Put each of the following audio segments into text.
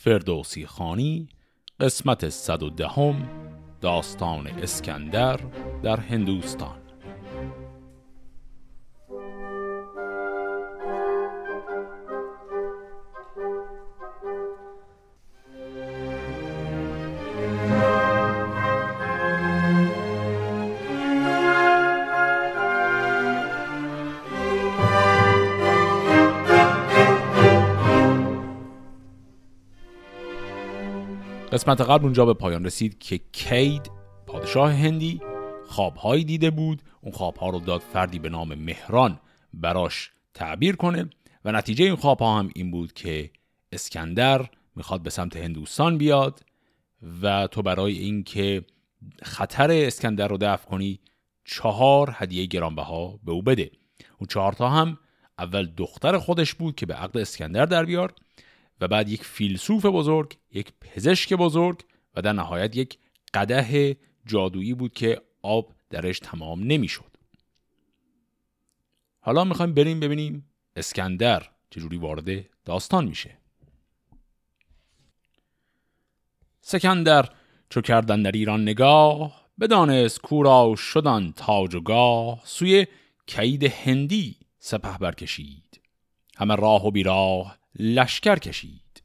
فردوسی خانی قسمت صد و دهم داستان اسکندر در هندوستان. قسمت قبل اونجا به پایان رسید که کید پادشاه هندی خوابهایی دیده بود. اون خوابها رو داد فردی به نام مهران براش تعبیر کنه و نتیجه این خوابها هم این بود که اسکندر می‌خواد به سمت هندوستان بیاد و تو برای اینکه خطر اسکندر رو دفع کنی چهار هدیه گرانبها به او بده. اون چهار تا هم اول دختر خودش بود که به عقد اسکندر در بیار و بعد یک فیلسوف بزرگ یک پزشک بزرگ و در نهایت یک قده جادویی بود که آب درش تمام نمی‌شد. حالا می‌خوایم بریم ببینیم اسکندر چجوری وارد داستان میشه سکندر چو کردن در ایران نگاه بدانست کورا شدن تاج و گاه سوی کید هندی سپه برکشید همه راه و بیراه لشکر کشید.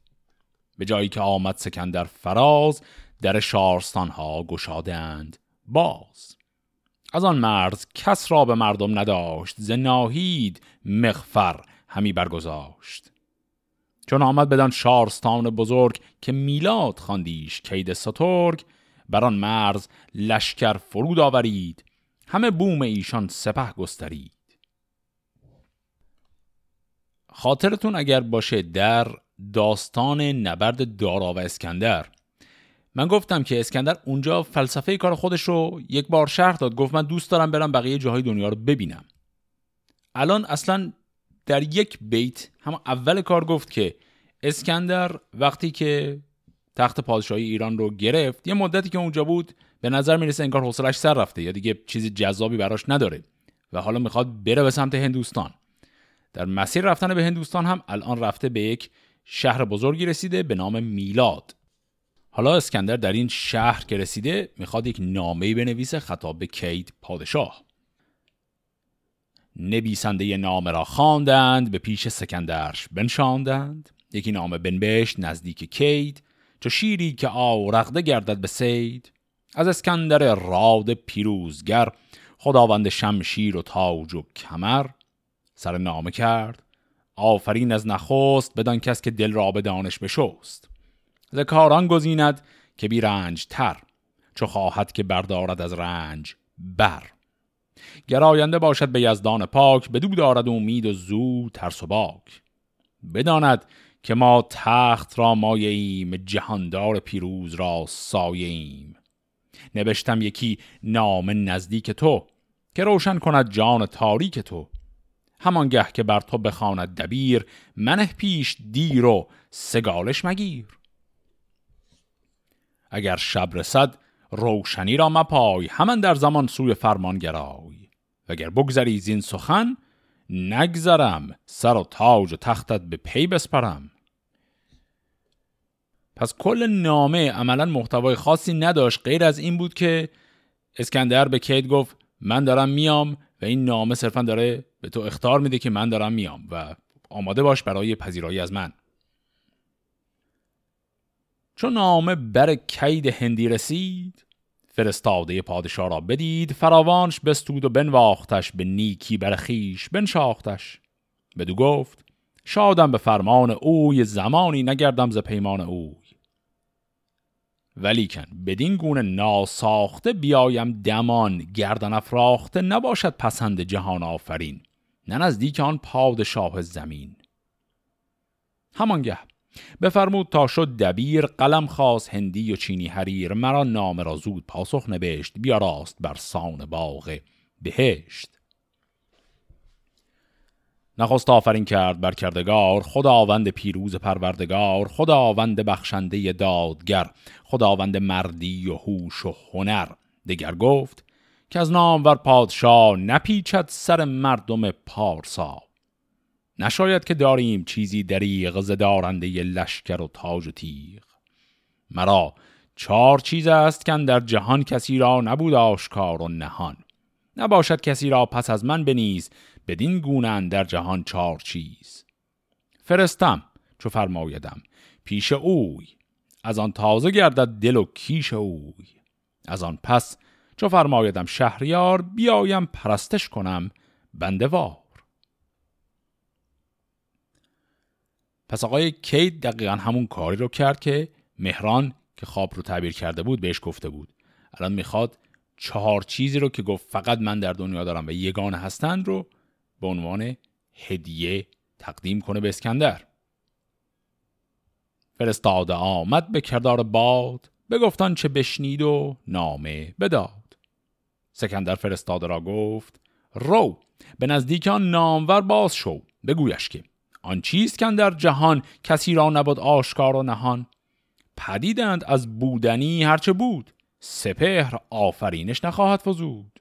به جایی که آمد سکندر فراز در شارستان ها گشادند باز. از آن مرز کس را به مردم نداشت ز ناهید مغفر همی برگذاشت. چون آمد بدان شارستان بزرگ که میلاد خواندیش کید سترگ بر آن مرز لشکر فرود آورید همه بوم ایشان سپه گسترید. خاطرتون اگر باشه در داستان نبرد دارا و اسکندر. من گفتم که اسکندر اونجا فلسفه کار خودش رو یک بار شرح داد گفت من دوست دارم برم بقیه جاهای دنیا رو ببینم. الان اصلا در یک بیت هم اول کار گفت که اسکندر وقتی که تخت پادشاهی ایران رو گرفت یه مدتی که اونجا بود به نظر می‌رسه انگار حوصلش سر رفته یا دیگه چیزی جذابی براش نداره و حالا می‌خواد بره به سمت هندوستان. در مسیر رفتن به هندوستان هم الان رفته به یک شهر بزرگی رسیده به نام میلاد. حالا اسکندر در این شهر که رسیده می‌خواد یک نامه بنویسه خطاب به کید پادشاه. نویسنده نامه را خواندند به پیش سکندرش بنشاندند. یکی نامه بنبشت نزدیک کید چو شیری که آورغده گردد به سید از اسکندر راد پیروزگر خداوند شمشیر و تاج و کمر. سر نامه کرد. آفرین از نخست بدان کس که دل را به دانش بشست. ز کاران گزیند که بی رنج تر چو خواهد که بردارد از رنج بر. گراینده باشد به یزدان پاک بدو دارد امید و زو ترس و باک. بداند که ما تخت را مایه ایم جهاندار پیروز را سایه ایم نوشتم یکی نام نزدیک تو که روشن کند جان تاریک تو. همانگه که بر تو بخواند دبیر منه پیش دیر و سگالش مگیر. اگر شب رسد روشنی را مپای همان در زمان سوی فرمان گرای. وگر بگذری زین سخن نگذرم سر و تاج و تختت به پی بسپرم. پس کل نامه عملا محتوای خاصی نداشت غیر از این بود که اسکندر به کید گفت من دارم میام این نامه صرفا داره به تو اختار میده که من دارم میام و آماده باش برای پذیرایی از من. چون نامه بر کید هندی رسید فرستاده پادشاه را بدید فراوانش بستود و بنواختش به نیکی بر خیش بنشاختش. بدو گفت شادم به فرمان اوی زمانی نگردم ز پیمان اوی. ولیکن بدین گونه ناساخته بیایم دمان گردن افراخته نباشد پسند جهان آفرین نه نزدیک آن پادشاه زمین. همانگه بفرمود تا شد دبیر قلم خواست هندی و چینی حریر مرا نام را زود پاسخ نوشت بیا راست بر سان باغ بهشت. نخست آفرین کرد بر کردگار خداوند پیروز پروردگار خداوند بخشنده دادگر خداوند مردی و هوش و هنر. دگر گفت که از نامور پادشاه نپیچد سر مردم پارسا. نشاید که داریم چیزی دریغ ز دارنده لشکر و تاج و تیغ. مرا چهار چیز است که در جهان کسی را نبود آشکار و نهان. نباشد کسی را پس از من بنیز بدین گونه در جهان چهار چیز. فرستم چو فرمایدم پیش اوی. از آن تازه گردد دل و کیش اوی. از آن پس چو فرمایدم شهریار بیایم پرستش کنم بنده وار. پس آقای کید دقیقا همون کاری رو کرد که مهران که خواب رو تعبیر کرده بود بهش گفته بود. الان می‌خواد چهار چیزی رو که گفت فقط من در دنیا دارم و یگانه هستند رو به عنوان هدیه تقدیم کنه به اسکندر. فرستاده آمد به کردار باد بگفتان چه بشنید و نامه بداد. سکندر فرستاده را گفت رو به نزدیک آن نامور باز شو بگویش که آن چیست که در جهان کسی را نبود آشکار و نهان؟ پدیدند از بودنی هرچه بود سپهر آفرینش نخواهد فزود.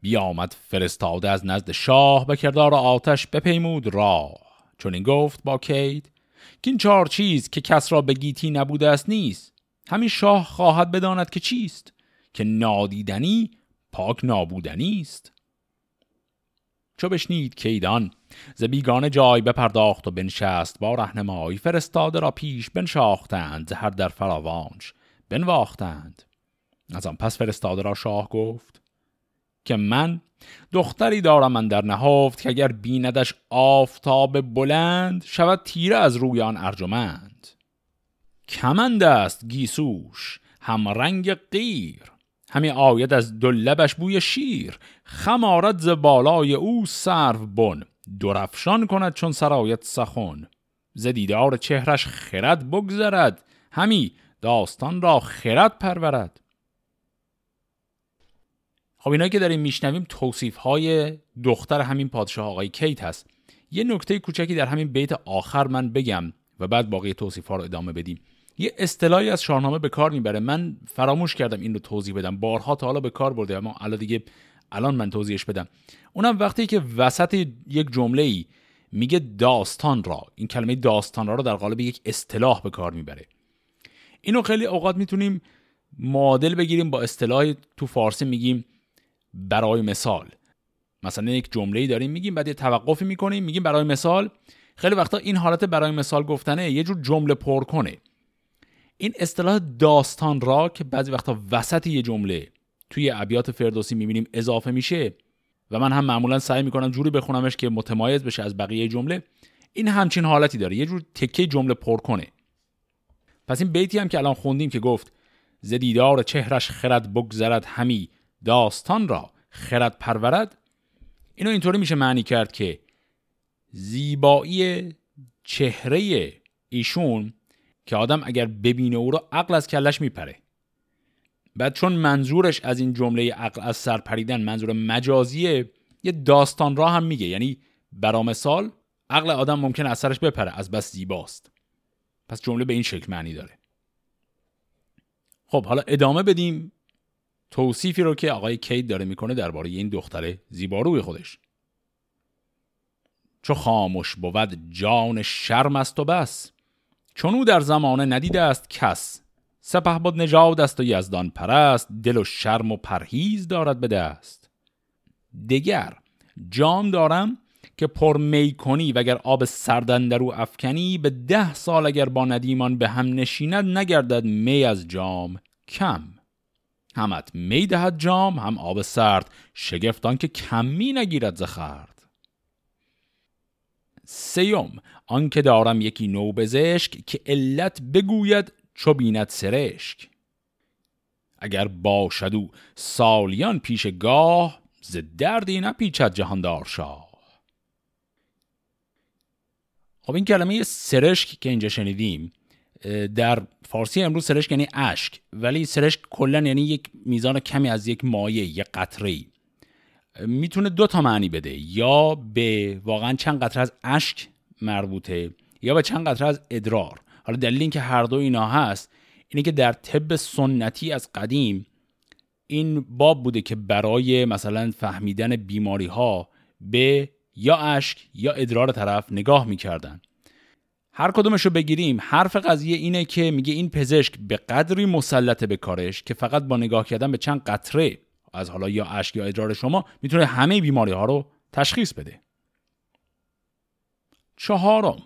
بیامد فرستاده از نزد شاه به کردار آتش بپیمود راه. چون این گفت با کید که این چهار چیز که کس را به گیتی نبوده است نیست. همین شاه خواهد بداند که چیست که نادیدنی پاک نابودنی است چو بشنید کیدان ز بیگانه جای بپرداخت و بنشست با رهنمایی فرستاده را پیش بنشاختند هر در فراوانش بنواختند. از آن پس فرستاده را شاه گفت که من دختری دارم من در نهافت که اگر بیندش آفتاب بلند شود تیره از روی آن ارجمند. کمند است گیسوش هم رنگ غیر همی آید از دلبش بوی شیر. خم آرد ز بالای او سرو بن درفشان کند چون سرایت سخن. ز دیدار چهرش خرد بگذرد همی داستان را خرد پرورد. خب اینایی که داریم میشنویم توصیف های دختر همین پادشاه آقای کیت هست. یه نکته کوچکی در همین بیت آخر من بگم و بعد باقی توصیف ها رو ادامه بدیم. یه اصطلاحی از شاهنامه به کار می‌بره. من فراموش کردم این رو توضیح بدم. بارها تا حالا به کار برده اما الان دیگه الان من توضیحش بدم. اونم وقتی که وسط یک جمله ای میگه داستان را این کلمه داستان را در قالب یک اصطلاح به کار می‌بره. اینو خیلی اوقات می‌تونیم معادل بگیریم با اصطلاح تو فارسی میگیم برای مثال. مثلا یک جمله ای داریم میگیم بعد یه توقفی می‌کنیم میگیم برای مثال. خیلی وقتا این حالت برای مثال گفتنه یه جور جمله پر کنه. این اصطلاح داستان را که بعضی وقتا وسط یه جمله توی ابیات فردوسی می‌بینیم اضافه میشه و من هم معمولا سعی می‌کنم جوری بخونمش که متمایز بشه از بقیه جمله این همچین حالتی داره. یه جور تکه جمله پر کنه. پس این بیتی هم که الان خوندیم که گفت ز دیدار چهرش خرد بگذرد همی داستان را خرد پرورد. اینو اینطوری میشه معنی کرد که زیبایی چهره ایشون که آدم اگر ببینه او را عقل از کلش میپره. بعد چون منظورش از این جمله عقل از سر پریدن منظور مجازیه یه داستان را هم میگه. یعنی برا مثال عقل آدم ممکن از سرش بپره از بس زیباست. پس جمله به این شکل معنی داره. خب حالا ادامه بدیم. توصیفی رو که آقای کید داره می‌کنه درباره این دختر زیباروی خودش. چو خاموش بود جان شرم است و بس. چون او در زمانه ندیده است کس. سپه بود نژاد است و یزدان پرست. دل و شرم و پرهیز دارد به دست. دگر جام دارم که پر می کنی و اگر آب سردن در او افکنی به ده سال اگر با ندیمان به هم نشیند نگردد می از جام کم. همت می دهد جام هم آب سرد شگفتان که کمی نگیرد زخرد سیوم آنکه دارم یکی نو بزشک که علت بگوید چو بیند سرشک. اگر باشد او سالیان پیش گاه ز دردی نپیچد جهاندار شاه. خب این کلمه سرشک که اینجا شنیدیم در فارسی امروز سرشک یعنی اشک ولی سرشک کلا یعنی یک میزان کمی از یک مایه یک قطره می‌تونه دو تا معنی بده. یا به واقعا چند قطره از اشک مربوطه یا به چند قطره از ادرار. حالا دلیل اینکه هر دو اینا هست اینه که در طب سنتی از قدیم این باب بوده که برای مثلا فهمیدن بیماری ها به یا اشک یا ادرار طرف نگاه می‌کردن. هر کدومش رو بگیریم حرف قضیه اینه که میگه این پزشک به قدری مسلطه به کارش که فقط با نگاه کردن به چند قطره از حالا یا اشک یا ادرار شما می‌تونه همه بیماری ها رو تشخیص بده. چهارم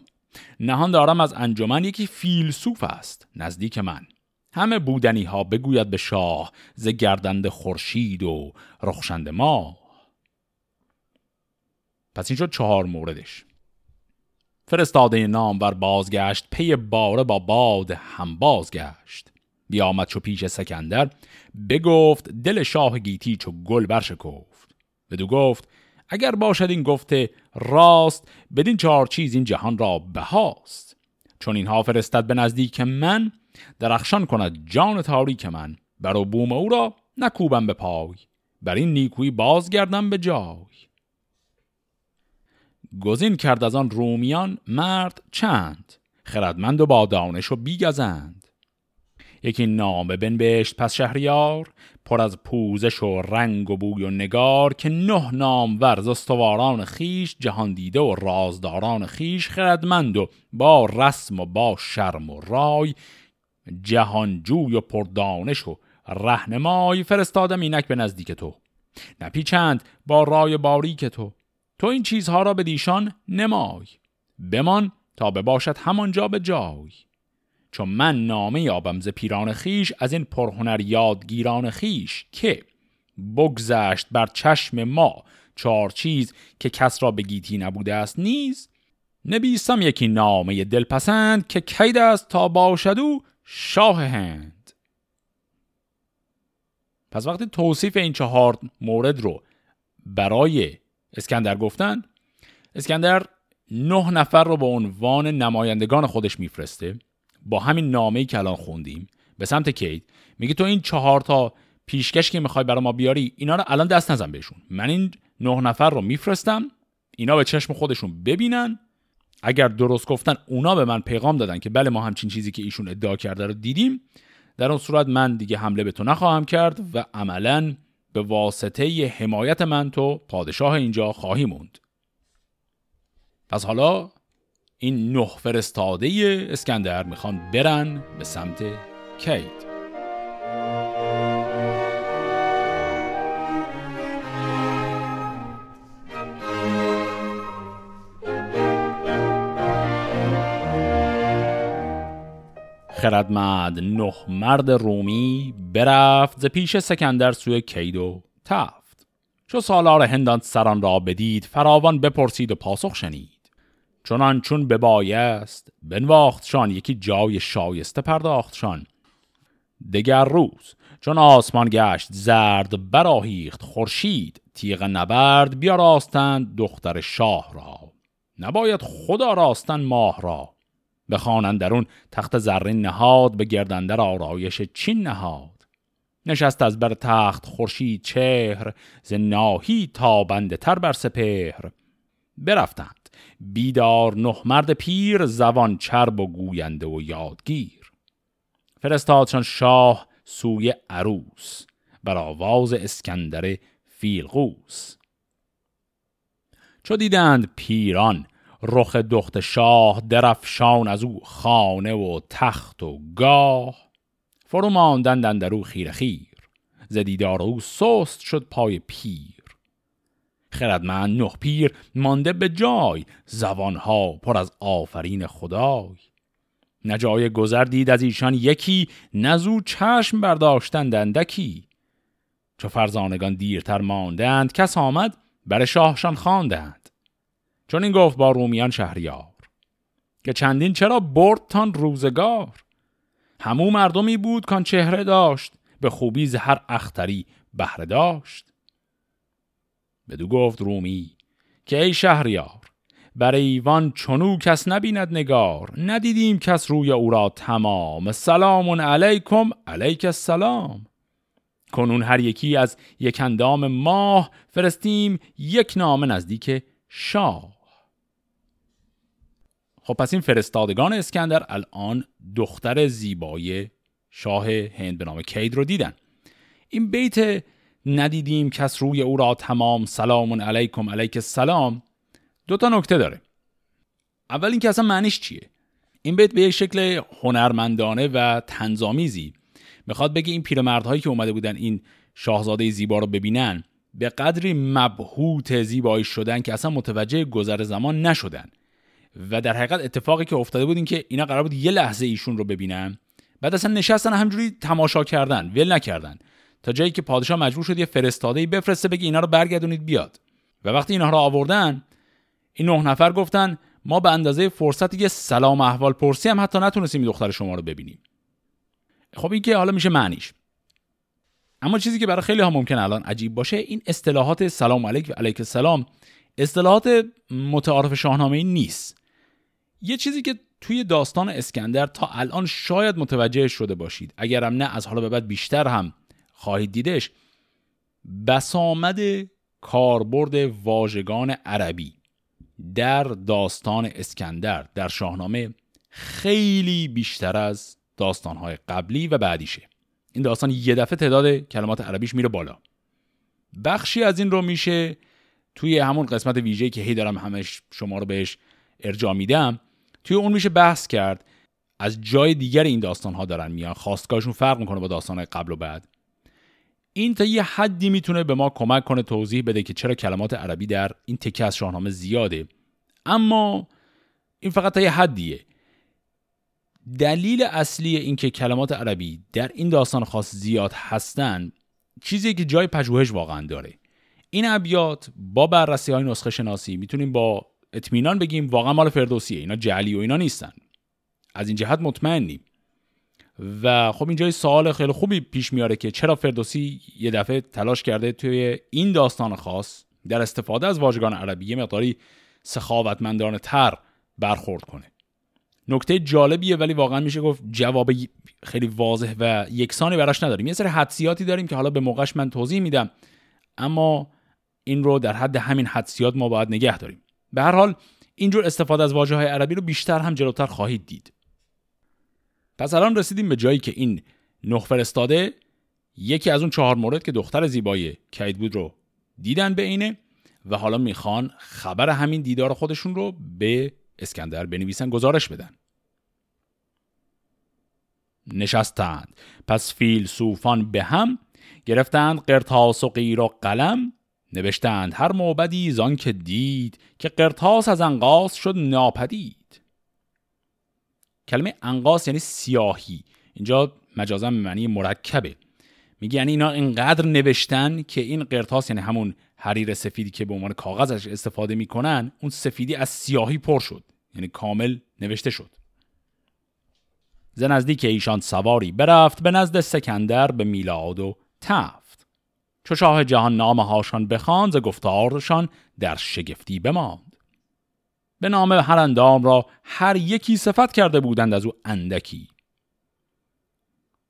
نهان دارم از انجمن یکی فیلسوف است نزدیک من. همه بودنی ها بگوید به شاه ز گردند خورشید و رخشند ما پس این شد چهار موردش. فرستاده نام بر بازگشت پی باره با باد هم بازگشت. بیامد چو پیش سکندر بگفت دل شاه گیتی چو گل برشکفت. بدو گفت اگر باشد این گفته راست بدین چهار چیز این جهان را بهاست. چون اینها فرستد به نزدیک من درخشان کند جان تاریک من. بر بوم او را نکوبم به پای بر این نیکویی بازگردم به جای. گزین کرد از آن رومیان مرد چند خردمند و با دانش و بیگزند. یکی نامه بنبشت پس شهریار پر از پوزش و رنگ و بوی و نگار که نه نام ورز استواران خیش جهان دیده و رازداران خیش خردمند و با رسم و با شرم و رای جهانجوی و پردانش و رهنمای فرستادم اینک به نزدیک تو. نپیچند با رای باریک تو. تو این چیزها را به دیشان نمای. بمان تا بباشد همانجا به جای. چون من نامه یابم ز پیران خیش از این پرهنر یادگیران خیش که بگذشت بر چشم ما چهار چیز که کس را به گیتی نبوده است نیز نبیستم یکی نامه دلپسند که کید است تا باشد او شاه هند. پس وقتی توصیف این چهار مورد رو برای اسکندر گفتن اسکندر نه نفر رو به عنوان نمایندگان خودش میفرسته. با همین نامه که الان خوندیم به سمت کید میگه تو این چهار تا پیشکش که می‌خوای برای ما بیاری اینا رو الان دست نزن بهشون. من این نه نفر رو میفرستم اینا به چشم خودشون ببینن. اگر درست گفتن اونا به من پیغام دادن که بله ما همچین چیزی که ایشون ادعا کرده رو دیدیم. در اون صورت من دیگه حمله به تو نخواهم کرد و عملا به واسطه حمایت من تو پادشاه اینجا خواهی موند. پس حالا این نه فرستاده اسکندر می‌خوان برن به سمت کید خردمند نه مرد رومی برفت ز پیش سکندر سوی کید و تفت. چو سالار هندان سران را بدید فراوان بپرسید و پاسخ شنید. چنان چون ببایست بنواختشان یکی جای شایسته پرداختشان دگر روز چون آسمان گشت زرد براهیخت خورشید تیغ نبرد بیاراستند دختر شاه را. نباید خدا راستن ماه را. به درون تخت زرین نهاد به گردندر آرایش چین نهاد. نشست از بر تخت خورشید چهر ز ناهی تابنده تر بر سپهر. برفتند بیدار نه مرد پیر زبان چرب و گوینده و یادگیر. فرستادشان شاه سوی عروس بر آواز اسکندر فیلغوس. چو دیدند پیران رخ دخت شاه درفشان از او خانه و تخت و گاه. فرو ماندند در او خیر خیر ز دیدار او سست شد پای پیر. خردمند نه پیر مانده به جای زبانها پر از آفرین خدای. نجای گذر دید از ایشان یکی نزو چشم برداشتند دندکی چو فرزانگان دیرتر ماندند کس آمد بر شاهشان خواندند. چون این گفت با رومیان شهریار که چندین چرا برد تان روزگار. همو مردمی بود کان چهره داشت به خوبی زهر اختری بهره داشت. بدو گفت رومی که ای شهریار بر ایوان چنو کس نبیند نگار. ندیدیم کس روی او را تمام. سلام علیکم علیک السلام. کنون هر یکی از یک اندام ماه فرستیم یک نامه نزدیک شاه. خب پس این فرستادگان اسکندر الان دختر زیبای شاه هند به نام کید رو دیدن. این بیت ندیدیم کس روی او را تمام. سلام علیکم علیک السلام. دو تا نکته داره. اول اینکه اصلا معنیش چیه؟ این بیت به یک شکل هنرمندانه و تنظامیزی. می‌خواد بگه این پیرمردهایی که اومده بودن این شاهزاده زیبا رو ببینن به قدری مبهوت زیبایی شدن که اصلا متوجه گذر زمان نشدن. و در حقیقت اتفاقی که افتاده بود این که اینا قرار بود یه لحظه ایشون رو ببینن. بعد اصلا نشستن همجوری تماشا کردن ول نکردن. تا جایی که پادشاه مجبور شد یه فرستاده ای بفرسته بگه اینا رو برگردونید بیاد. و وقتی اینا رو آوردن این نه نفر گفتن ما به اندازه فرصتی یه سلام احوال پرسی هم حتی نتونستیم دختر شما رو ببینیم. خب این که حالا میشه معنیش. اما چیزی که برای خیلی ها ممکن الان عجیب باشه این اصطلاحات سلام علیک و علیک السلام. اصطلاحات متعارف شاهنامه نیست. یه چیزی که توی داستان اسکندر تا الان شاید متوجه شده باشید اگرم نه از حالا به بعد بیشتر هم خواهید دیدش بسامد کاربرد واژگان عربی در داستان اسکندر در شاهنامه خیلی بیشتر از داستانهای قبلی و بعدیشه. این داستان یه دفعه تعداد کلمات عربیش میره بالا. بخشی از این رو میشه توی همون قسمت ویژه‌ای که هی دارم همش شما رو بهش ارجاع میدم توی اون میشه بحث کرد از جای دیگر این داستان ها دارن میان خواستگاهشون فرق می‌کنه با داستان قبل و بعد. این تا یه حدی می‌تونه به ما کمک کنه توضیح بده که چرا کلمات عربی در این تکه از شاهنامه زیاده. اما این فقط تا یه حدیه. دلیل اصلی اینکه کلمات عربی در این داستان خاص زیاد هستن چیزی که جای پژوهش واقعا داره. این ابیات با بررسی های نسخه شناسی می‌تونیم با اطمینان بگیم واقعا مال فردوسیه اینا جعلی و اینا نیستن. از این جهت مطمئنیم. و خب اینجا سوال خیلی خوبی پیش میاره که چرا فردوسی یه دفعه تلاش کرده توی این داستان خاص در استفاده از واژگان عربی یه مقداری سخاوتمندانه تر برخورد کنه. نکته جالبیه ولی واقعا میشه گفت جواب خیلی واضح و یکسانی براش نداریم. یه سری حدسیاتی داریم که حالا به موقعش من توضیح میدم اما این رو در حد همین حدسیات ما باید نگه داریم. به هر حال اینجور استفاده از واژه های عربی رو بیشتر هم جلوتر خواهید دید. پس الان رسیدیم به جایی که این نه فرستاده یکی از اون چهار مورد که دختر زیبای کید بود رو دیدن به اینه و حالا می‌خوان خبر همین دیدار خودشون رو به اسکندر بنویسن گزارش بدن. نشستند. پس فیلسوفان به هم گرفتند قرتاس و غیر و قلم نوشتند هر موبدی زان که دید که قرتاس از انقاس شد ناپدید. کلمه انقاس یعنی سیاهی. اینجا مجازا معنی مرکبه. میگه یعنی اینا اینقدر نوشتن که این قرتاس یعنی همون حریر سفیدی که به عنوان کاغذش استفاده می‌کنن اون سفیدی از سیاهی پر شد. یعنی کامل نوشته شد. ز نزدیک ایشان سواری برفت به نزد سکندر به میلاد و تفت چو شاه جهان نامه هاشان بخواند ز گفتارشان در شگفتی بماند. به نام هر اندام را هر یکی صفت کرده بودند از او اندکی.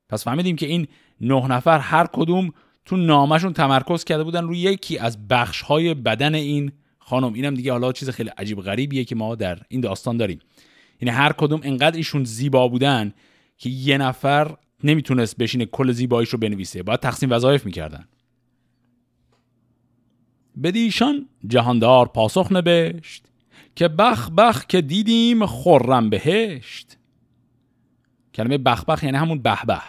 پس فهمیدیم که این نه نفر هر کدوم تو نامشون تمرکز کرده بودن روی یکی از بخش های بدن این خانم. اینم دیگه حالا چیز خیلی عجیب غریبیه که ما در این داستان داریم. یعنی هر کدوم انقدر ایشون زیبا بودن که یه نفر نمی‌تونست بشینه کل زیباییش رو بنویسه. باید تقسیم وظایف می‌کردن. بدیشان جهاندار پاسخ نبشت که بخ بخ که دیدیم خرم بهشت. کلمه بخ بخ یعنی همون به به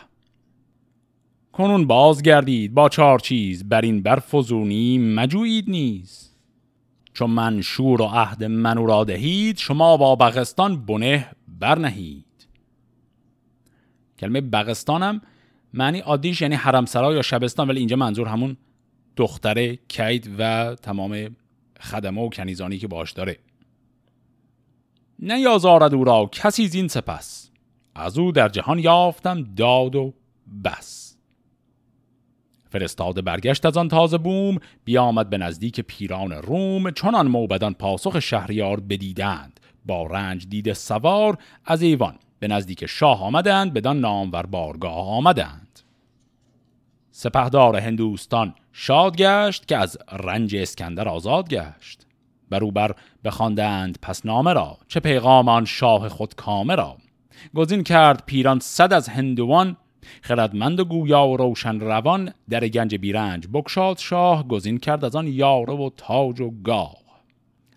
کنون بازگردید با چهار چیز بر این برفزونی مجویید نیز. چون من شور و عهد منو را دهید شما با بغستان بنه برنهید. کلمه بغستان هم معنی عادیش یعنی حرمسرا یا شبستان ولی اینجا منظور همون دختره کید و تمام خدمه و کنیزانی که باش داره. نیازارد او را کسی زین سپس. از او در جهان یافتم داد و بس. فرستاده برگشت از آن تازه بوم بیامد به نزدیک پیران روم چنان موبدان پاسخ شهریار بدیدند. با رنج دید سوار از ایوان به نزدیک شاه آمدند بدان نامور بارگاه آمدند. سپهدار هندوستان شاد گشت که از رنج اسکندر آزاد گشت. بروبر بخواندند پس نامه را چه پیغام آن شاه خود کامه را. گزین کرد پیران صد از هندوان خردمند و گویا و روشن روان در گنج بیرنج بکشاد شاه گزین کرد از آن یاره و تاج و گاه.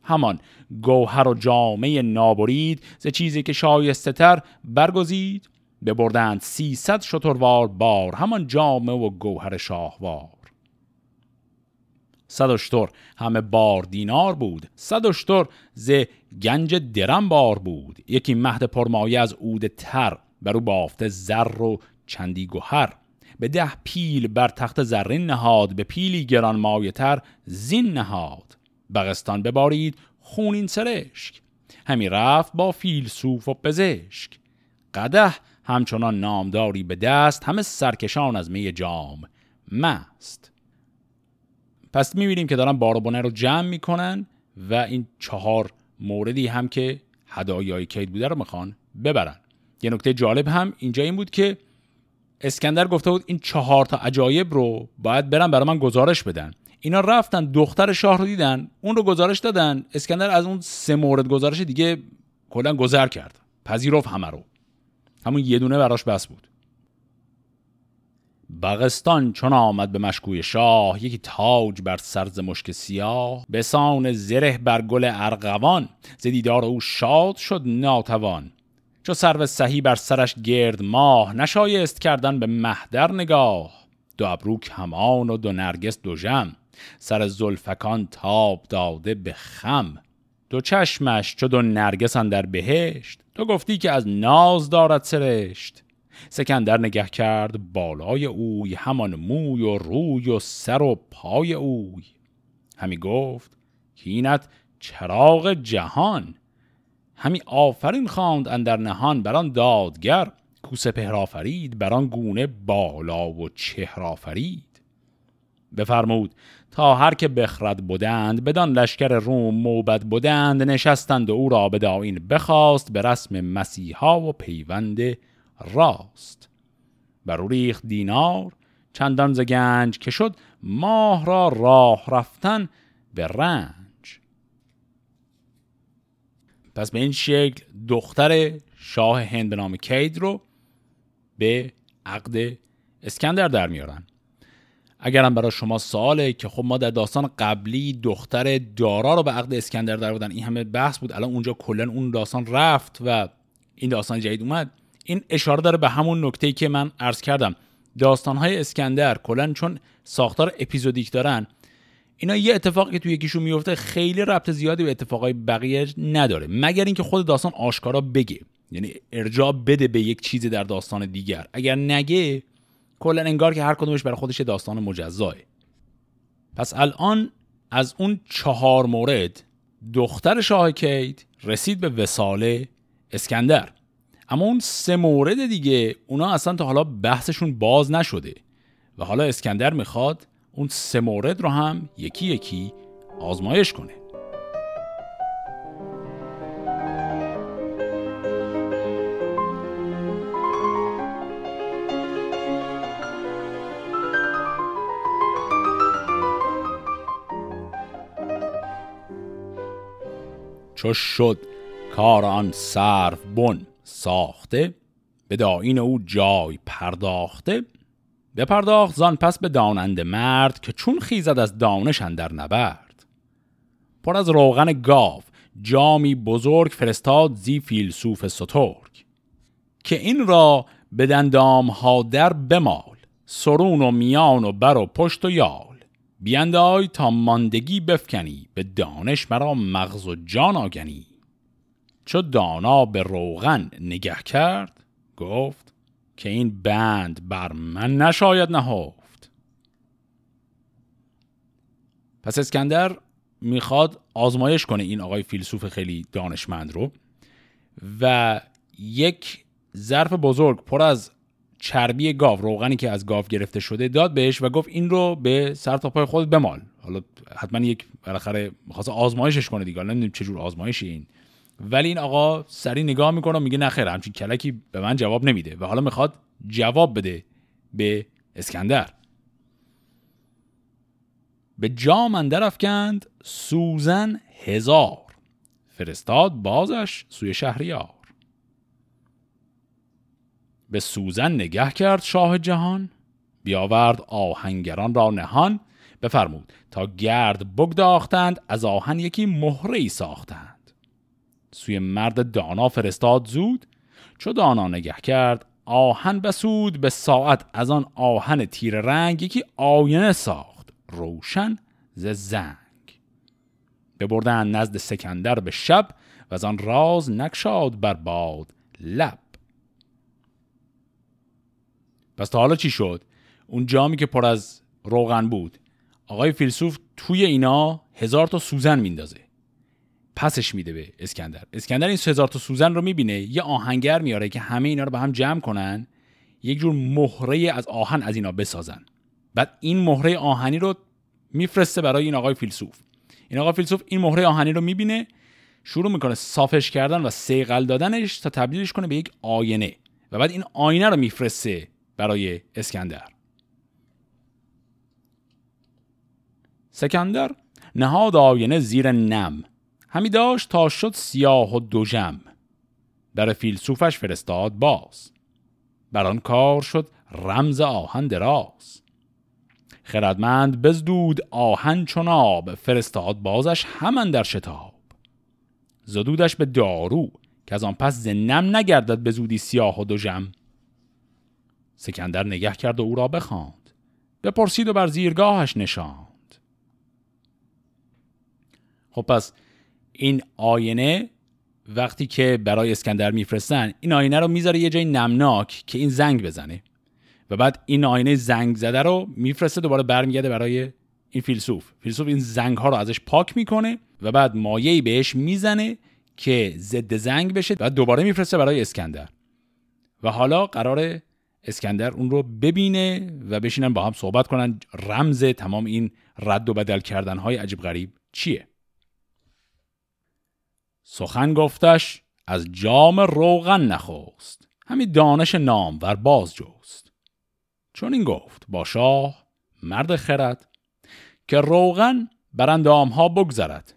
همان گوهر و جامعه نابرید ز چیزی که شایسته تر برگزید. ببردند سیصد شتروار بار همان جامعه و گوهر شاهوار. صد اشتر همه بار دینار بود صد اشتر ز گنج درم بار بود. یکی مهد پرمایه از عود تر برو بافته زر و چندی گوهر به ده پیل بر تخت زرین نهاد به پیلی گران مایه تر زین نهاد. بغستان ببارید خونین سرشک همی رفت با فیلسوف و پزشک. قده همچنان نامداری به دست همه سرکشان از می جام مست. پس می‌بینیم که دارن باربونه رو جمع می‌کنن و این چهار موردی هم که هدایای کید بوده رو می‌خوان ببرن. یه نکته جالب هم اینجا این بود که اسکندر گفته بود این چهار تا عجایب رو باید برن برای من گزارش بدن. اینا رفتن دختر شاه رو دیدن اون رو گزارش دادن. اسکندر از اون سه مورد گزارش دیگه کلا گذر کرد. پذیرفت همه رو. همون یه دونه براش بس بود. بغستان چون آمد به مشکوی شاه یکی تاج بر سرز مشک سیاه به سان زره بر گل ارغوان ز دیدار او شاد شد ناتوان. چو سرو سهی بر سرش گرد ماه نشایست کردن به مهدر نگاه. دو ابروک همان و دو نرگس دو جم سر زلفکان تاب داده به خم. دو چشمش چو دو نرگس در بهشت تو گفتی که از ناز دارد سرشت. سکندر نگه کرد بالای اوی همان موی و روی و سر و پای اوی. همی گفت کینت چراغ جهان. همی آفرین خواند اندر نهان بران دادگر کوسه پهرافرید بران گونه بالا و چهرافرید بفرمود تا هر که بخرد بودند بدان لشکر روم موبد بودند نشستند و او را به داین بخواست به رسم مسیحا و پیوند راست. بر ریخ دینار چندان ز گنج که شد ماه را راه رفتن به رنج. پس به این شکل دختر شاه هند به نام کید رو به عقد اسکندر در میارن. اگرم برای شما سواله که خب ما در داستان قبلی دختر دارا رو به عقد اسکندر در بودن این همه بحث بود. الان اونجا کلا اون داستان رفت و این داستان جدید اومد. این اشاره داره به همون نکته که من عرض کردم. داستانهای اسکندر کلا چون ساختار اپیزودیک دارن اینا یه اتفاقی که توی یکیشون میفته خیلی ربط زیادی به اتفاقای بقیه نداره. مگر اینکه خود داستان آشکارا بگه یعنی ارجاع بده به یک چیزی در داستان دیگر. اگر نگه کلا انگار که هر کدومش برای خودش داستان مجزاه پس الان از اون چهار مورد دختر شاه کیت رسید به وساله اسکندر. اما اون سه مورد دیگه اونا اصلا تا حالا بحثشون باز نشده و حالا اسکندر می‌خواد اون سه مورد رو هم یکی یکی آزمایش کنه. چو شد کار آن سرف بن ساخته به داین او جای پرداخته. پرداخت زان پس به داننده مرد که چون خیزد از دانش در نبرد. پر از روغن گاو جامی بزرگ فرستاد زی فیلسوف سترگ. که این را به دندام ها در بمال سرون و میان و بر و پشت و یال بیندای تا ماندگی بفکنی به دانش مرا مغز و جان آگنی. چو دانا به روغن نگه کرد گفت که این بند بر من نشاید نهفت. پس اسکندر می‌خواد آزمایش کنه این آقای فیلسوف خیلی دانشمند رو و یک ظرف بزرگ پر از چربی گاو روغنی که از گاو گرفته شده داد بهش و گفت این رو به سر تا پای خود بمال. حالا حتما یک بالاخره می‌خواست آزمایشش کنه دیگه. نمی‌دونیم چه جور آزمایشی این. ولی این آقا سری نگاه می‌کنه و میگه نخیر همچین کلکی به من جواب نمیده و حالا می‌خواد جواب بده به اسکندر. به جام اندر افکند سوزن هزار. فرستاد بازش سوی شهریار. به سوزن نگه کرد شاه جهان بیاورد آهنگران را نهان بفرمود تا گرد بگداختند از آهن یکی مهره ساختند. سوی مرد دانا فرستاد زود چو دانا نگه کرد آهن بسود به ساعت از آن آهن تیر رنگ یکی آینه ساخت روشن ز زنگ. ببردن نزد سکندر به شب و از آن راز نکشاد بر باد لب. پس تا حالا چی شد؟ اون جامی که پر از روغن بود. آقای فیلسوف توی اینا هزار تا سوزن میندازه. پسش میده به اسکندر. اسکندر این هزار تا سوزن رو می‌بینه. یه آهنگر میاره که همه اینا رو به هم جمع کنن. یک جور مهره از آهن از اینا بسازن. بعد این مهره آهنی رو میفرسته برای این آقای فیلسوف. این آقای فیلسوف این مهره آهنی رو می‌بینه شروع می‌کنه صافش کردن و سیقل دادنش تا تبدیلش کنه به یک آینه. و بعد این آینه رو میفرسته. برای اسکندر. سکندر نهاد آینه زیر نم. همی داشت تا شد سیاه و دوژم. در فیلسوفش فرستاد باز. بر آن کار شد رمز آهن دراز. خردمند بزدود آهن چون آب فرستاد بازش همان در شتاب. زدودش به دارو که از آن پس زنم نگردد به زودی سیاه و دوژم. سکندر نگه کرد و او را بخواند. بپرسید و بر زیرگاهش نشاند. خب پس این آینه وقتی که برای اسکندر میفرستن این آینه رو می‌ذاره یه جای نمناک که این زنگ بزنه. و بعد این آینه زنگ زده رو میفرسته دوباره برمیگرده برای این فیلسوف. فیلسوف این زنگ ها رو ازش پاک می‌کنه و بعد مایهی بهش می‌زنه که ضد زنگ بشه و دوباره میفرسته برای اسکندر. و حالا قرار اسکندر اون رو ببینه و بشینن با هم صحبت کنن. رمز تمام این رد و بدل کردن های عجیب غریب چیه؟ سخن گفتش از جام روغن نخوست همی دانش نام ور باز جوست چون این گفت با شاه مرد خرد که روغن بر ها بگذرد.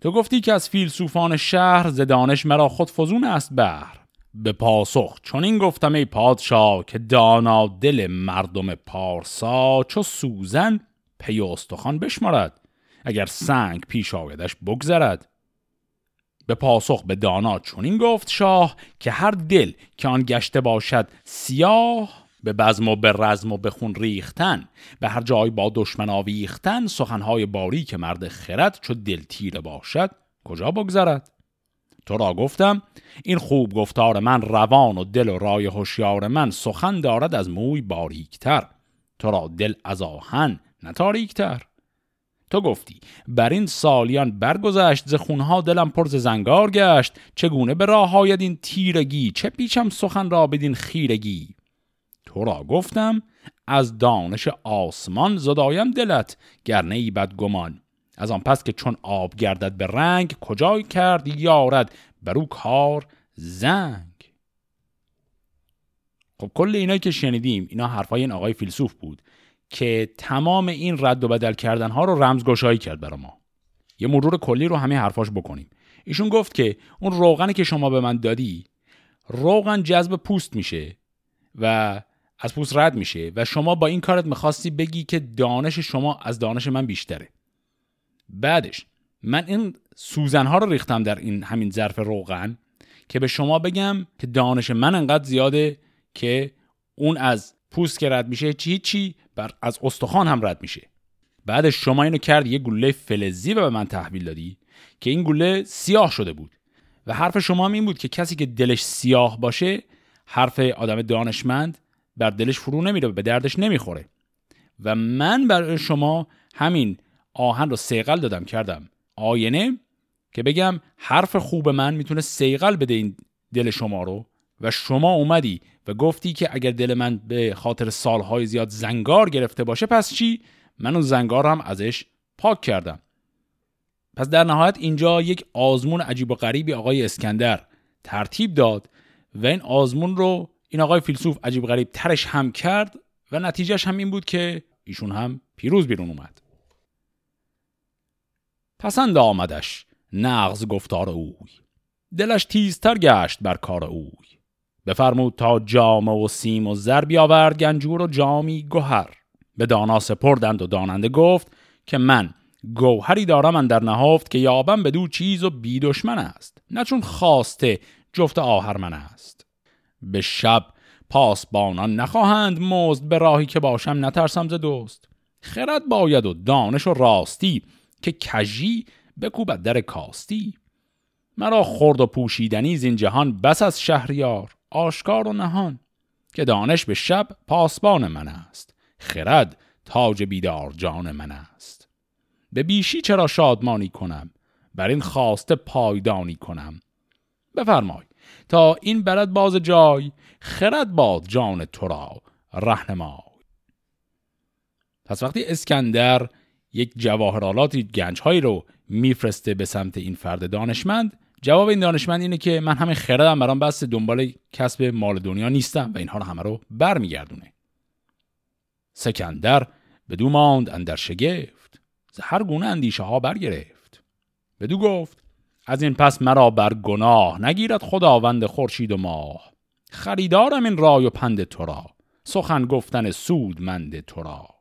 تو گفتی که از فیلسوفان شهر ز دانش مرا خود فزون است بر به پاسخ چون این گفتم ای پادشاه که دانا دل مردم پارسا چو سوزن پی استخوان بشمارد اگر سنگ پیش آیدش بگذرد. به پاسخ به دانا چون گفت شاه که هر دل که آن گشته باشد سیاه به بزم و به رزم و به خون ریختن به هر جای با دشمن آویختن سخنهای باری که مرد خرد چو دل تیره باشد کجا بگذرد؟ تو را گفتم این خوب گفتار من روان و دل و رای هوشیار من سخن دارد از موی باریکتر. تو را دل از آهن نتاریکتر تو گفتی بر این سالیان برگذشت ز خونها دلم پر ز زنگار گشت. چگونه به راه آید این تیرگی؟ چه پیچم سخن را بدین خیرگی؟ تو را گفتم از دانش آسمان زدایم دلت گر ای بد گمان از آن پس که چون آب گردد به رنگ کجای کرد یارد؟ برو کار زنگ. خب کل اینایی که شنیدیم اینا حرفای این آقای فیلسوف بود که تمام این رد و بدل کردن ها رو رمزگشایی کرد برای ما. یه مرور کلی رو همه حرفاش بکنیم. ایشون گفت که اون روغنی که شما به من دادی روغن جذب پوست میشه و از پوست رد میشه و شما با این کارت می‌خواستی بگی که دانش شما از دانش من بیشتره. بعدش من این سوزن ها رو ریختم در این همین ظرف روغن که به شما بگم که دانش من انقدر زیاده که اون از پوست که رد میشه چی چی بر از استخوان هم رد میشه. بعدش شما اینو کرد یه گله فلزی به من تحویل دادی که این گله سیاه شده بود. و حرف شما هم این بود که کسی که دلش سیاه باشه حرف آدم دانشمند بر دلش فرو نمیره به دردش نمی‌خوره. و من برای شما همین آهن رو سیقل دادم کردم. آینه که بگم حرف خوب من می‌تونه سیقل بده این دل شما رو. و شما اومدی و گفتی که اگر دل من به خاطر سالهای زیاد زنگار گرفته باشه پس چی؟ من اون زنگار هم ازش پاک کردم. پس در نهایت اینجا یک آزمون عجیب و غریبی آقای اسکندر ترتیب داد و این آزمون رو این آقای فیلسوف عجیب غریب ترش هم کرد و نتیجهش هم این بود که ایشون هم پیروز بیرون اومد. پسند آمدش نغز گفتار اوی. دلش تیزتر گشت بر کار اوی. بفرمود تا جامه و سیم و زر بیاورد گنجور و جامی گوهر. به دانا سپردند و داننده گفت که من گوهری دارم در نهافت که یابم به دو چیز و بی دشمن است. نه چون خواسته جفت آهر من است. به شب پاسبانان نخواهند مزد به راهی که باشم نترسم ز دوست خرد باید و دانش و راستی که کژی بکوبد در کاستی. مرا خورد و پوشیدنی زین جهان بس از شهریار آشکار و نهان که دانش به شب پاسبان من است خرد تاج بیدار جان من است. به بیشی چرا شادمانی کنم؟ بر این خواسته پایدانی کنم. بفرمای تا این برد باز جای خرد باد جان تو را رهنمای. پس وقتی اسکندر یک جواهرالاتی گنجهایی رو میفرسته به سمت این فرد دانشمند. جواب این دانشمند اینه که من همین خردم برام بس دنبال کسب مال دنیا نیستم و اینها رو همه رو برمیگردونه. سکندر دو ماند اندر شگفت ز هر گونه اندیشه ها برگرفت. بدو گفت از این پس مرا بر گناه نگیرد خداوند خورشید و ماه. خریدارم این رای و پند تو را سخن گفتن سودمند تو را.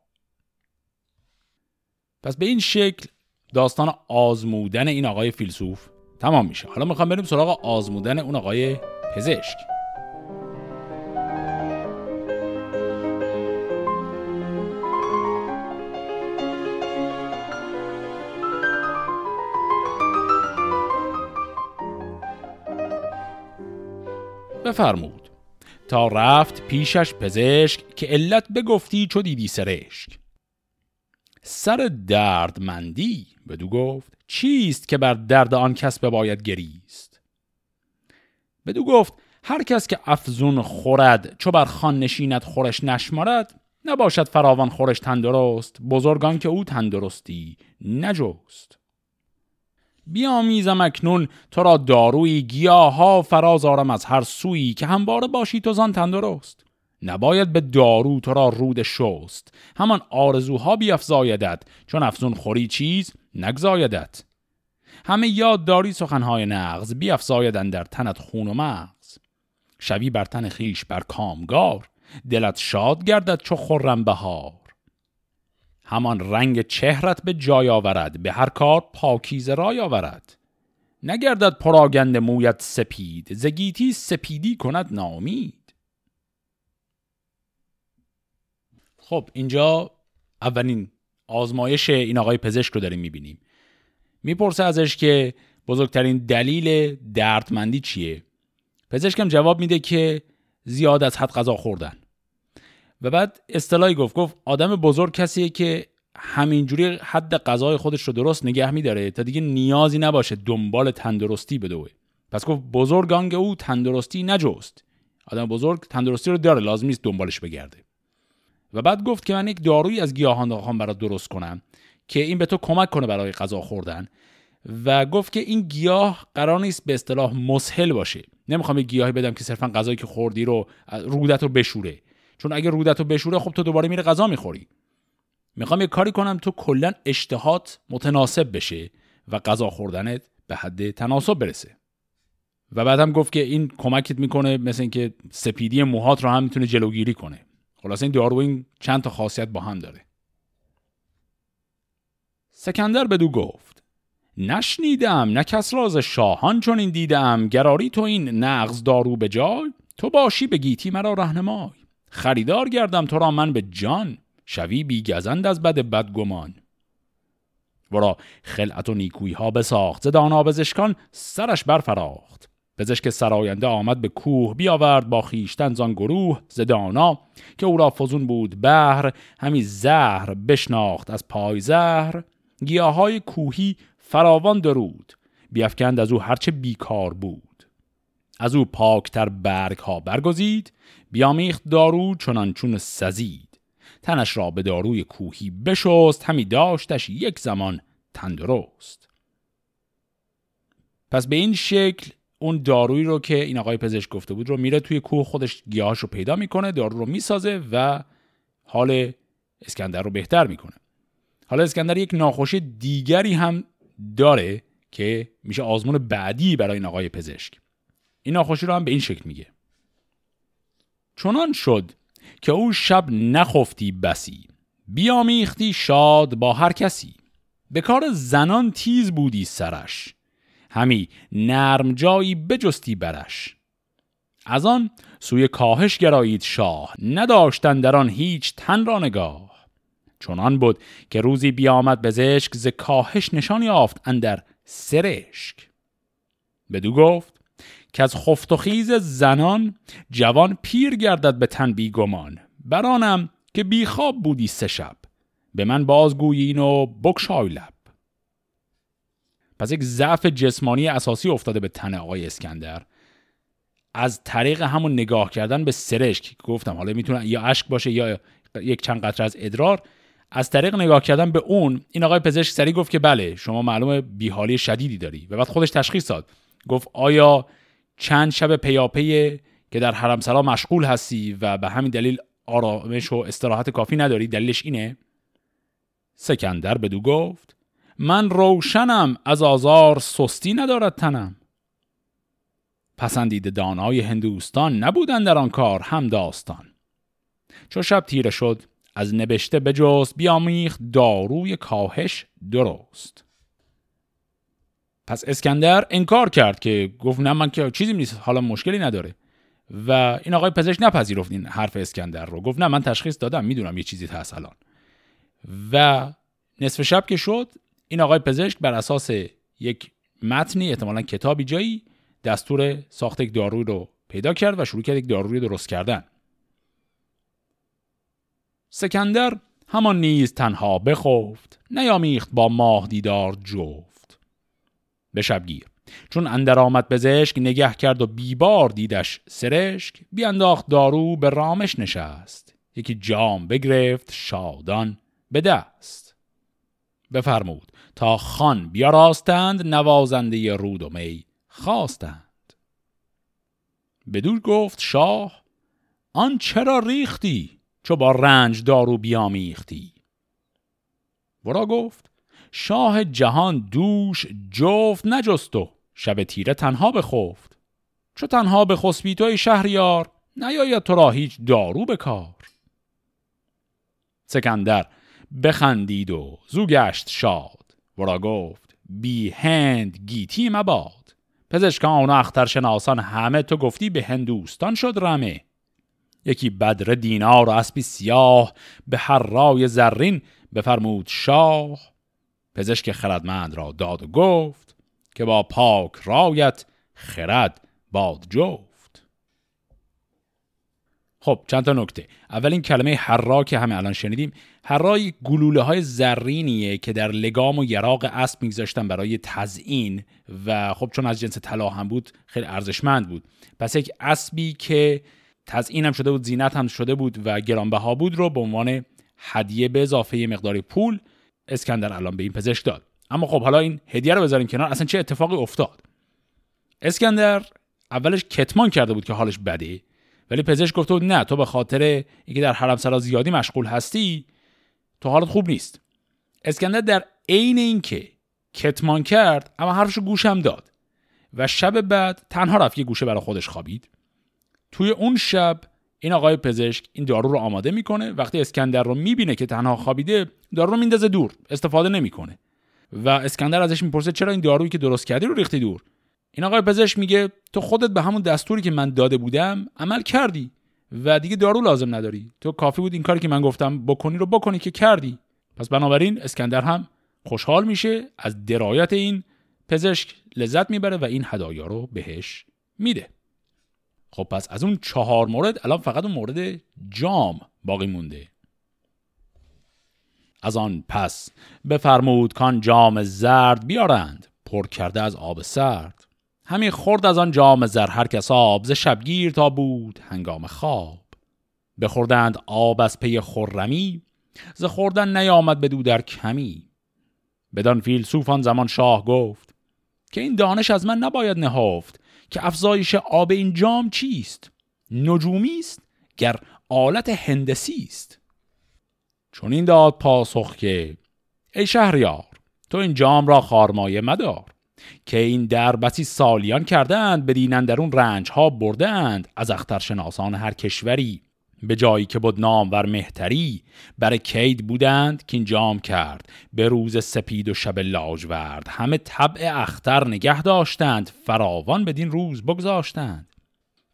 پس به این شکل داستان آزمودن این آقای فیلسوف تمام میشه. حالا می‌خوام بریم سراغ آزمودن اون آقای پزشک. بفرمود. تا رفت پیشش پزشک که علت بگفتی چو دیدی سرشک. سر دردمندی بدو گفت چیست که بر درد آن کس باید گریست؟ بدو گفت هر کس که افزون خورد چو بر خان نشیند خورش نشمارد نباشد فراوان خورش تندرست بزرگان که او تندرستی نجوست بیامیزم اکنون تو را داروی گیاها فراز آرم از هر سویی که همواره باشی تو زان تندرست. نباید به دارو تو را رود شست. همان آرزوها بیافزایدت چون افزون خوری چیز نگزایدت. همه یاد داری سخنهای نغز بیافزایدن در تنت خون و مغز. شوی بر تن خیش بر کامگار دلت شاد گردد چو خرم بهار. همان رنگ چهرت به جای آورد به هر کار پاکیز رای آورد. نگردد پراگند مویت سپید زگیتی سپیدی کند نامید خب اینجا اولین آزمایش این آقای پزشک رو داریم می‌بینیم. می‌پرسه ازش که بزرگترین دلیل دردمندی چیه؟ پزشکم جواب میده که زیاد از حد غذا خوردن. و بعد اصطلاحی گفت گفت آدم بزرگ کسیه که همینجوری حد غذای خودش رو درست نگه میداره تا دیگه نیازی نباشه دنبال تندرستی بدوه. پس گفت بزرگانگ او تندرستی نجوست آدم بزرگ تندرستی رو داره لازم نیست دنبالش بگرده. و بعد گفت که من یک دارویی از گیاهان خواهم برات درست کنم که این به تو کمک کنه برای غذا خوردن. و گفت که این گیاه قرار نیست به اصطلاح مسهل باشه. نمی‌خوام یه گیاهی بدم که صرفا غذایی که خوردی رو رودت رو بشوره. چون اگه رودت رو بشوره خب تو دوباره میره غذا می‌خوری. می‌خوام یه کاری کنم تو کلا اشتهات متناسب بشه و غذا خوردنت به حد تناسب برسه. و بعدم گفت که این کمکت می‌کنه مثل اینکه سپیدی موهات رو هم می‌تونه جلوگیری کنه. خلاصه این دارو این چند تا خاصیت با هم داره. سکندر بدو گفت نشنیدم نه کس راز شاهان چون این دیدم. گراری تو این نغز دارو به جای تو باشی به گیتی مرا رهنمای. خریدار گردم تو را من به جان شوی بی گزند از بد بدگمان. ورا خلعت و نیکوی ها بساخت زدانا بزشکان سرش برفراخت. پزشک سراینده آمد به کوه بیاورد با خیشتن زان گروه زدانا که او را فزون بود بهر همی زهر بشناخت از پای زهر. گیاهای کوهی فراوان درود بیافکند از او هرچه بیکار بود. از او پاکتر برگ ها برگزید بیامیخت دارو چنان چون سزید. تنش را به داروی کوهی بشست همی داشتش یک زمان تندرست. پس به این شکل اون دارویی رو که این آقای پزشک گفته بود رو میره توی کوه خودش گیاهاش رو پیدا می‌کنه دارو رو می‌سازه و حال اسکندر رو بهتر می‌کنه. حالا اسکندر یک ناخوشی دیگری هم داره که میشه آزمون بعدی برای این آقای پزشک. این ناخوشی رو هم به این شکل میگه. چنان شد که او شب نخفتی بسی بیامیختی شاد با هر کسی. به کار زنان تیز بودی سرش. همی نرم جایی بجستی برش. از آن سوی کاهش گرایید شاه نداشتن در آن هیچ تن را نگاه. چنان بود که روزی بیامد به زشک ز کاهش نشان یافت اندر سرشک. بدو گفت که از خفت و خیز زنان جوان پیر گردد به تن بیگمان. برانم که بیخواب بودی سه شب. به من بازگویین و بکشای لب. پس یک ضعف جسمانی اساسی افتاده به تن آقای اسکندر. از طریق همون نگاه کردن به سرشک. که گفتم حالا می‌تونه یا اشک باشه یا یک چند قطره از ادرار. از طریق نگاه کردن به اون این آقای پزشک سری گفت که بله شما معلومه بیحالی شدیدی داری. و بعد خودش تشخیص داد. گفت آیا چند شب پیاپی که در حرم سرا مشغول هستی و به همین دلیل آرامش و استراحت کافی نداری؟ دلیلش اینه؟ سکندر بدو گفت من روشنم از آزار سستی ندارد تنم. پسندید دانای هندوستان نبودن در آن کار هم داستان. چو شب تیره شد از نبشته بجست بیامیخت داروی کاهش درست. پس اسکندر انکار کرد که گفت نه من که چیزی نیست حالا مشکلی نداره. و این آقای پزشک نپذیرفت این حرف اسکندر رو. گفت نه من تشخیص دادم می‌دونم یه چیزی هست الان. و نصف شب که شد این آقای پزشک بر اساس یک متنی احتمالا کتابی جایی دستور ساخت یک داروی رو پیدا کرد و شروع کرد یک داروی درست کردن. سکندر همان نیز تنها بخفت نیامیخت با ماه دیدار جفت. به شبگیر. چون اندر آمد پزشک نگه کرد و بیبار دیدش سرشک بیانداخت دارو به رامش نشست. یکی جام بگرفت شادان به دست. بفرمود. تا خان بیاراستند نوازنده رود و می خواستند. بدون گفت شاه آن چرا ریختی چو با رنج دارو بیامیختی؟ ورا گفت شاه جهان دوش جفت نجستو شب تیره تنها بخفت. چو تنها به خسبی توی شهریار نیاید تو را هیچ دارو به کار سکندر بخندید و زو گشت شاد ورا گفت بی هند گیتی مباد. پزشکان و اخترشناسان همه تو گفتی به هندوستان شد رمه. یکی بدر دینار و اسبی سیاه به هر رای زرین بفرمود شاه. پزشک خردمند را داد و گفت که با پاک رایت خرد باد جفت. خب چند تا نکته. اول این کلمه حرا که همه الان شنیدیم. حرای گلوله های زرینیه که در لگام و یراق اسب میگذاشتن برای تزئین و خب چون از جنس طلا هم بود خیلی ارزشمند بود. پس یک اسبی که تزئین هم شده بود زینت هم شده بود و گرانبها بود رو به عنوان هدیه به اضافه مقداری پول اسکندر الان به این پزشک داد. اما خب حالا این هدیه رو بذاریم کنار. اصلا چه اتفاقی افتاد؟ اسکندر اولش کتمان کرده بود که حالش بده. ولی پزشک گفته بود نه تو به خاطر اینکه در حرم سرا زیادی مشغول هستی تو حالت خوب نیست. اسکندر در عین اینکه کتمان کرد اما حرفشو گوشم داد و شب بعد تنها رفت یه گوشه برای خودش خوابید. توی اون شب این آقای پزشک این دارو رو آماده می‌کنه. وقتی اسکندر رو می‌بینه که تنها خوابیده دارو رو میندازه دور استفاده نمی‌کنه. و اسکندر ازش می‌پرسه چرا این دارویی که درست کردی رو ریختی دور؟ این آقای پزشک میگه تو خودت به همون دستوری که من داده بودم عمل کردی و دیگه دارو لازم نداری. تو کافی بود این کاری که من گفتم بکنی رو بکنی که کردی. پس بنابراین اسکندر هم خوشحال میشه از درایت این پزشک لذت می‌بره و این هدایا رو بهش میده. خب پس از اون چهار مورد الان فقط اون مورد جام باقی مونده. از آن پس بفرمود کان جام زرد بیارند. پر کرده از آب سرد. همی خورد از آن جام زر هر کس آب ز شبگیر تا بود هنگام خواب. بخوردند آب از پی خرمی ز خوردن نیامد بدو در کمی. بدان فیلسوفان زمان شاه گفت که این دانش از من نباید نهافت که افزایش آب این جام چیست؟ نجومی است گر آلت هندسی است. چون این داد پاسخ که ای شهریار تو این جام را خارمایه مدار. که این در بسی سالیان کردند در اون رنج ها بردند از اخترشناسان هر کشوری. به جایی که بود نامور مهتری بر کید بودند که جام کرد. به روز سپید و شب لاجورد همه طبع اختر نگه داشتند فراوان بدین روز بگذاشتند.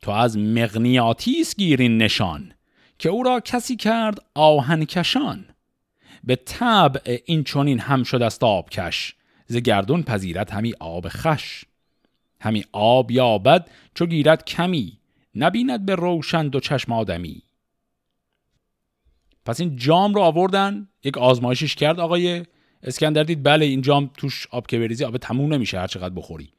تو از مغنیاتیس گیرین نشان که او را کسی کرد آهن کشان به طبع این چونین هم شد است کش ز گردون پذیرت همی آب خش همی آب یابد چو گیرد کمی نبیند به روشن دو چشم آدمی. پس این جام رو آوردن یک آزمایشش کرد آقای اسکندر دید بله این جام توش آب که بریزی آب تموم نمیشه هر چقدر بخوری.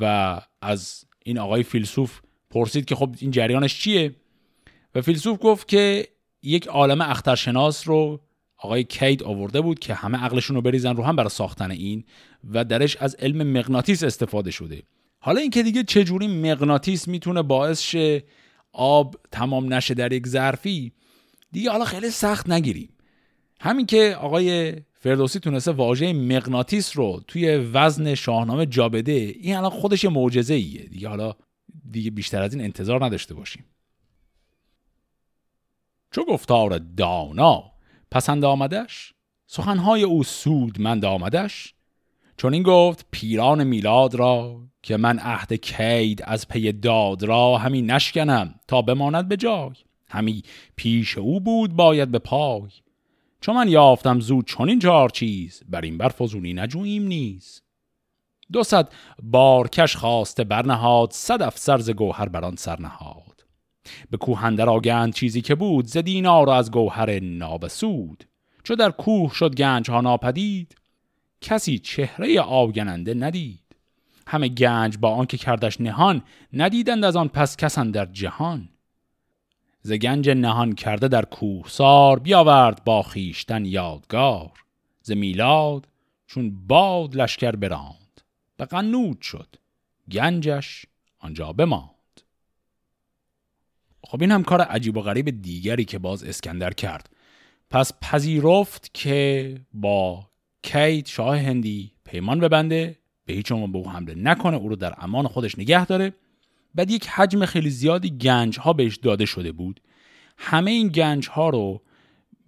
و از این آقای فیلسوف پرسید که خب این جریانش چیه؟ و فیلسوف گفت که یک عالم اخترشناس رو آقای کید آورده بود که همه عقلشون رو بریزن رو هم برای ساختن این و درش از علم مغناطیس استفاده شده. حالا اینکه دیگه چجوری مغناطیس می‌تونه باعث شه آب تمام نشه در یک ظرفی دیگه حالا خیلی سخت نگیریم. همین که آقای فردوسی تونسته واژه مغناطیس رو توی وزن شاهنامه جا بده این الان خودش معجزه ایه دیگه حالا دیگه بیشتر از این انتظار نداشته باشیم. چو گفتار دانا؟ پسند آمدش سخنهای او سود مند آمدش چون این گفت پیران میلاد را که من عهد کید از پی داد را همین نشکنم تا بماند به جای. همی پیش او بود باید به پای. چون من یافتم زود چون این چهار چیز بر این بر فزونی نجوییم نیز. دو صد بارکش خواسته برنهاد صد افسر ز گوهر بران سر نهاد. به کوهندر آگند چیزی که بود ز دینار از گوهر نابسود. چو در کوه شد گنج ها ناپدید کسی چهره آگننده ندید. همه گنج با آنکه کردش نهان ندیدند از آن پس کسان در جهان. ز گنج نهان کرده در کوهسار بیاورد با خیشتن یادگار. ز میلاد چون باد لشکر براند به قنود شد گنجش آنجا بماند. خب این هم کار عجیب و غریب دیگری که باز اسکندر کرد. پس پذیرفت که با کیت شاه هندی پیمان ببنده به هیچ به او حمله نکنه او رو در امان خودش نگه داره. بعد یک حجم خیلی زیادی گنج ها بهش داده شده بود. همه این گنج ها رو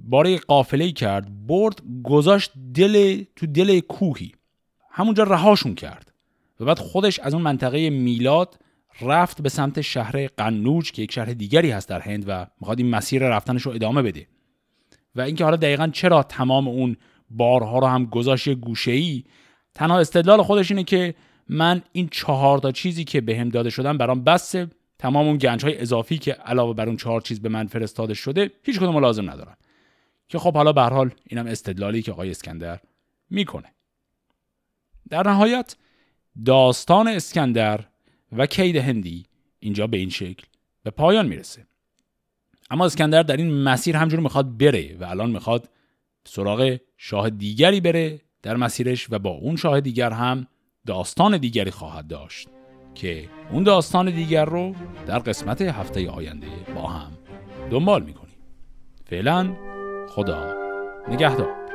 باره قافله کرد برد گذاشت دل تو دل کوهی. همونجا رهاشون کرد. و بعد خودش از اون منطقه میلاد رفت به سمت شهر قنوج که یک شهر دیگری هست در هند و می‌خواد این مسیر رفتنش رو ادامه بده. و اینکه حالا دقیقا چرا تمام اون بارها رو هم گذاشت گوشه ای تنها استدلال خودش اینه که من این چهار تا چیزی که بهم به داده شدن برام بسه. تمام اون گنج های اضافی که علاوه بر اون چهار چیز به من فرستاده شده هیچ کدوم لازم ندارن. که خب حالا به حال اینم استدلالی که آقای اسکندر می‌کنه. در نهایت داستان اسکندر و کید هندی اینجا به این شکل به پایان می‌رسه. اما اسکندر در این مسیر همجور می‌خواد بره و الان می‌خواد سراغ شاه دیگری بره در مسیرش و با اون شاه دیگر هم داستان دیگری خواهد داشت که اون داستان دیگر رو در قسمت هفته آینده با هم دنبال می‌کنیم. فعلا خدا نگهدار.